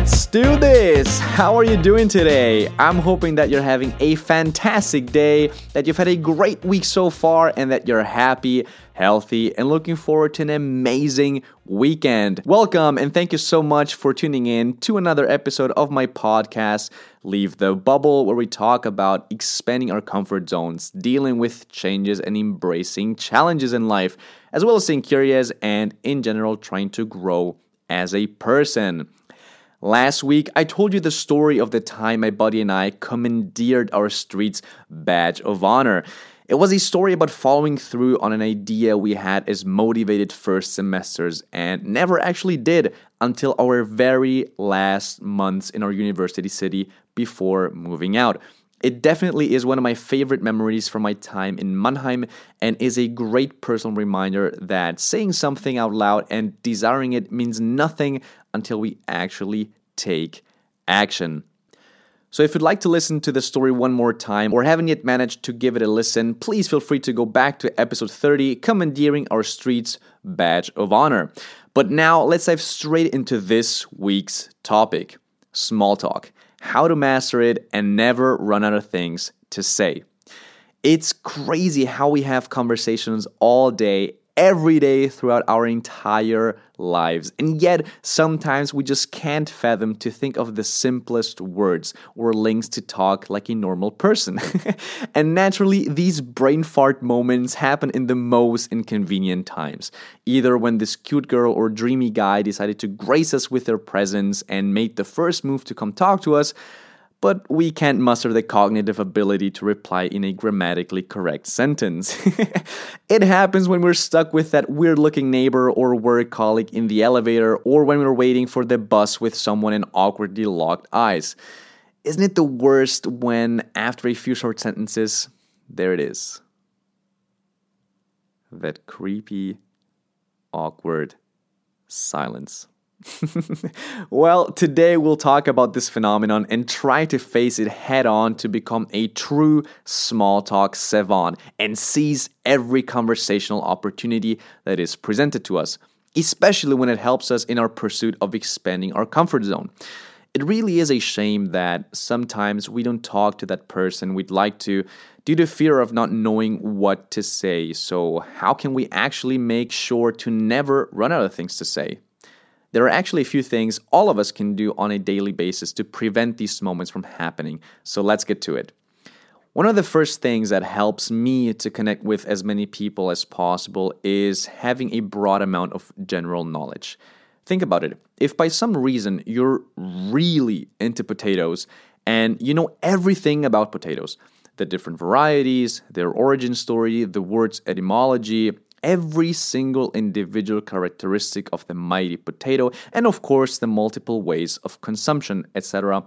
Let's do this! How are you doing today? I'm hoping that you're having a fantastic day, that you've had a great week so far, and that you're happy, healthy, and looking forward to an amazing weekend. Welcome, and thank you so much for tuning in to another episode of my podcast, Leave the Bubble, where we talk about expanding our comfort zones, dealing with changes, and embracing challenges in life, as well as being curious and, in general, trying to grow as a person. Last week, I told you the story of the time my buddy and I commandeered our street's badge of honor. It was a story about following through on an idea we had as motivated first semesters and never actually did until our very last months in our university city before moving out. It definitely is one of my favorite memories from my time in Mannheim and is a great personal reminder that saying something out loud and desiring it means nothing until we actually take action. So, if you'd like to listen to the story one more time or haven't yet managed to give it a listen, please feel free to go back to episode 30, Commandeering Our Streets Badge of Honor. But now, let's dive straight into this week's topic small talk how to master it and never run out of things to say. It's crazy how we have conversations all day every day throughout our entire lives. And yet, sometimes we just can't fathom to think of the simplest words or links to talk like a normal person. and naturally, these brain fart moments happen in the most inconvenient times. Either when this cute girl or dreamy guy decided to grace us with their presence and made the first move to come talk to us but we can't muster the cognitive ability to reply in a grammatically correct sentence. it happens when we're stuck with that weird looking neighbor or work colleague in the elevator, or when we're waiting for the bus with someone in awkwardly locked eyes. Isn't it the worst when, after a few short sentences, there it is? That creepy, awkward silence. well, today we'll talk about this phenomenon and try to face it head on to become a true small talk savant and seize every conversational opportunity that is presented to us, especially when it helps us in our pursuit of expanding our comfort zone. It really is a shame that sometimes we don't talk to that person we'd like to due to fear of not knowing what to say. So, how can we actually make sure to never run out of things to say? There are actually a few things all of us can do on a daily basis to prevent these moments from happening. So let's get to it. One of the first things that helps me to connect with as many people as possible is having a broad amount of general knowledge. Think about it. If by some reason you're really into potatoes and you know everything about potatoes, the different varieties, their origin story, the word's etymology, every single individual characteristic of the mighty potato, and of course the multiple ways of consumption, etc.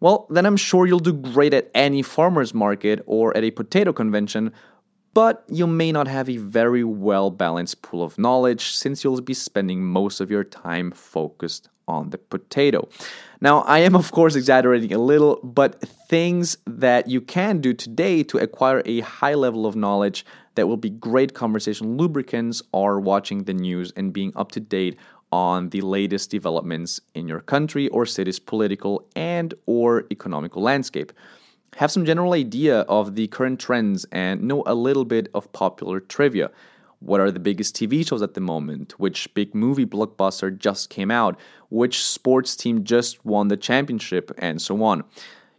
Well, then I'm sure you'll do great at any farmer's market or at a potato convention, but you may not have a very well balanced pool of knowledge since you'll be spending most of your time focused on the potato. Now, I am of course exaggerating a little, but things that you can do today to acquire a high level of knowledge that will be great conversation lubricants are watching the news and being up to date on the latest developments in your country or city's political and or economical landscape have some general idea of the current trends and know a little bit of popular trivia what are the biggest TV shows at the moment? Which big movie blockbuster just came out? Which sports team just won the championship? And so on.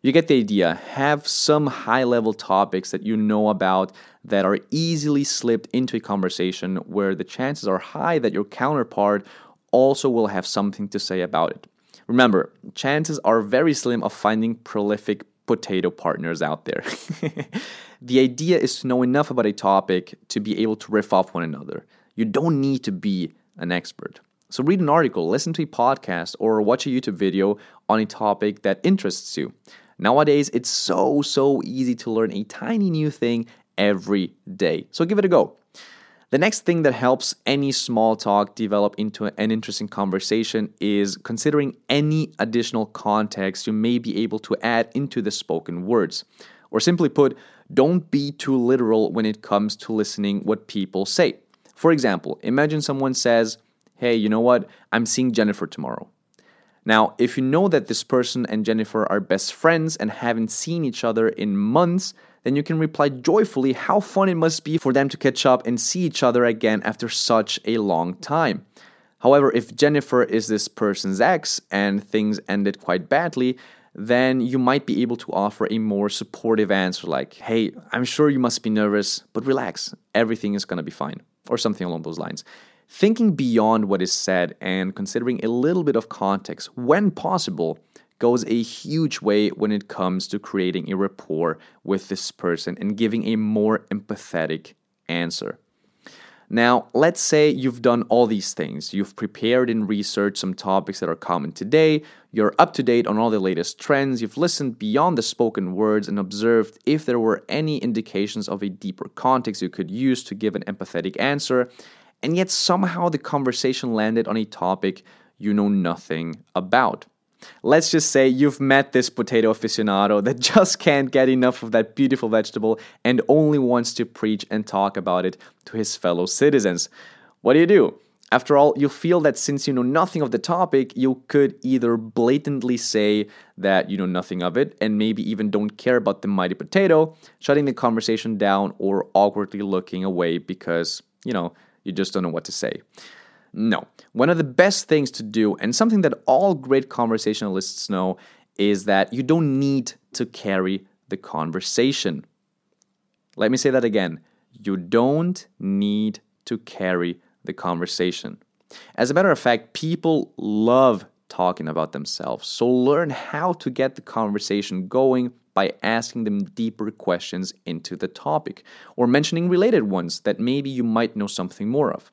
You get the idea. Have some high level topics that you know about that are easily slipped into a conversation where the chances are high that your counterpart also will have something to say about it. Remember, chances are very slim of finding prolific potato partners out there. the idea is to know enough about a topic to be able to riff off one another. You don't need to be an expert. So, read an article, listen to a podcast, or watch a YouTube video on a topic that interests you. Nowadays, it's so, so easy to learn a tiny new thing every day. So give it a go. The next thing that helps any small talk develop into an interesting conversation is considering any additional context you may be able to add into the spoken words. Or simply put, don't be too literal when it comes to listening what people say. For example, imagine someone says, "Hey, you know what? I'm seeing Jennifer tomorrow." Now, if you know that this person and Jennifer are best friends and haven't seen each other in months, then you can reply joyfully how fun it must be for them to catch up and see each other again after such a long time. However, if Jennifer is this person's ex and things ended quite badly, then you might be able to offer a more supportive answer like, hey, I'm sure you must be nervous, but relax, everything is gonna be fine, or something along those lines. Thinking beyond what is said and considering a little bit of context when possible goes a huge way when it comes to creating a rapport with this person and giving a more empathetic answer. Now, let's say you've done all these things. You've prepared and researched some topics that are common today. You're up to date on all the latest trends. You've listened beyond the spoken words and observed if there were any indications of a deeper context you could use to give an empathetic answer. And yet, somehow, the conversation landed on a topic you know nothing about. Let's just say you've met this potato aficionado that just can't get enough of that beautiful vegetable and only wants to preach and talk about it to his fellow citizens. What do you do? After all, you feel that since you know nothing of the topic, you could either blatantly say that you know nothing of it and maybe even don't care about the mighty potato, shutting the conversation down or awkwardly looking away because, you know, you just don't know what to say. No. One of the best things to do, and something that all great conversationalists know, is that you don't need to carry the conversation. Let me say that again. You don't need to carry the conversation. As a matter of fact, people love talking about themselves. So learn how to get the conversation going by asking them deeper questions into the topic or mentioning related ones that maybe you might know something more of.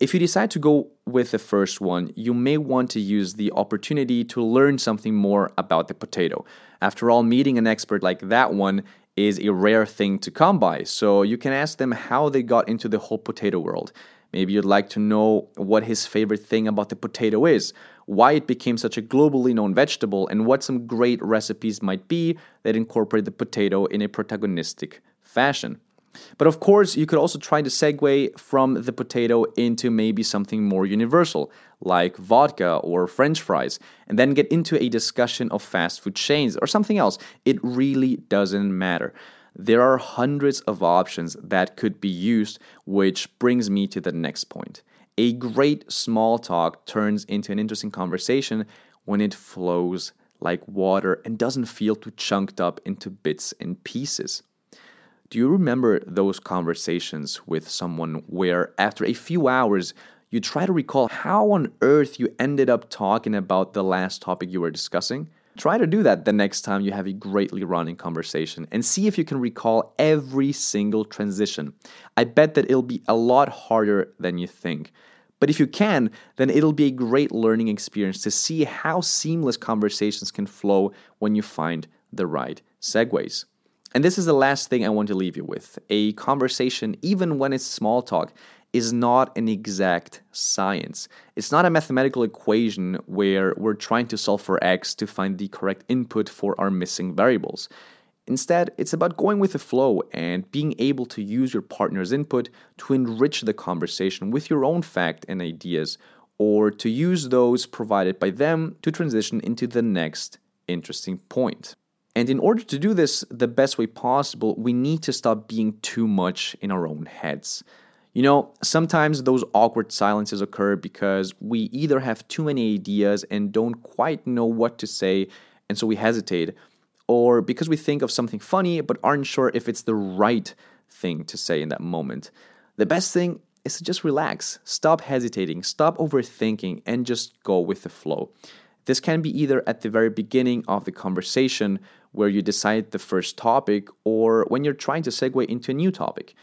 If you decide to go with the first one, you may want to use the opportunity to learn something more about the potato. After all, meeting an expert like that one is a rare thing to come by, so you can ask them how they got into the whole potato world. Maybe you'd like to know what his favorite thing about the potato is, why it became such a globally known vegetable, and what some great recipes might be that incorporate the potato in a protagonistic fashion. But of course, you could also try to segue from the potato into maybe something more universal, like vodka or french fries, and then get into a discussion of fast food chains or something else. It really doesn't matter. There are hundreds of options that could be used, which brings me to the next point. A great small talk turns into an interesting conversation when it flows like water and doesn't feel too chunked up into bits and pieces. Do you remember those conversations with someone where, after a few hours, you try to recall how on earth you ended up talking about the last topic you were discussing? Try to do that the next time you have a greatly running conversation and see if you can recall every single transition. I bet that it'll be a lot harder than you think. But if you can, then it'll be a great learning experience to see how seamless conversations can flow when you find the right segues. And this is the last thing I want to leave you with. A conversation, even when it's small talk, is not an exact science. It's not a mathematical equation where we're trying to solve for x to find the correct input for our missing variables. Instead, it's about going with the flow and being able to use your partner's input to enrich the conversation with your own fact and ideas, or to use those provided by them to transition into the next interesting point. And in order to do this the best way possible, we need to stop being too much in our own heads. You know, sometimes those awkward silences occur because we either have too many ideas and don't quite know what to say, and so we hesitate, or because we think of something funny but aren't sure if it's the right thing to say in that moment. The best thing is to just relax, stop hesitating, stop overthinking, and just go with the flow. This can be either at the very beginning of the conversation where you decide the first topic or when you're trying to segue into a new topic.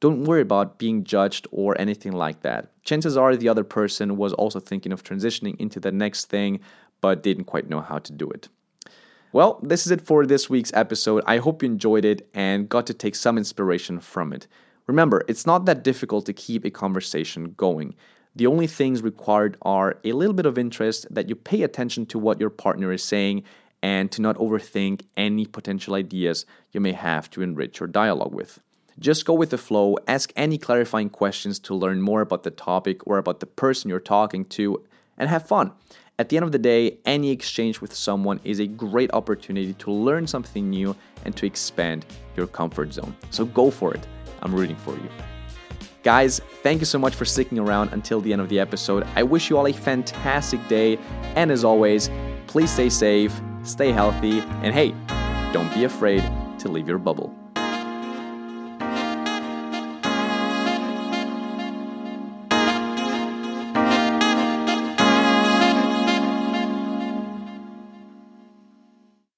Don't worry about being judged or anything like that. Chances are the other person was also thinking of transitioning into the next thing but didn't quite know how to do it. Well, this is it for this week's episode. I hope you enjoyed it and got to take some inspiration from it. Remember, it's not that difficult to keep a conversation going. The only things required are a little bit of interest, that you pay attention to what your partner is saying, and to not overthink any potential ideas you may have to enrich your dialogue with. Just go with the flow, ask any clarifying questions to learn more about the topic or about the person you're talking to, and have fun. At the end of the day, any exchange with someone is a great opportunity to learn something new and to expand your comfort zone. So go for it. I'm rooting for you. Guys, thank you so much for sticking around until the end of the episode. I wish you all a fantastic day. And as always, please stay safe, stay healthy, and hey, don't be afraid to leave your bubble.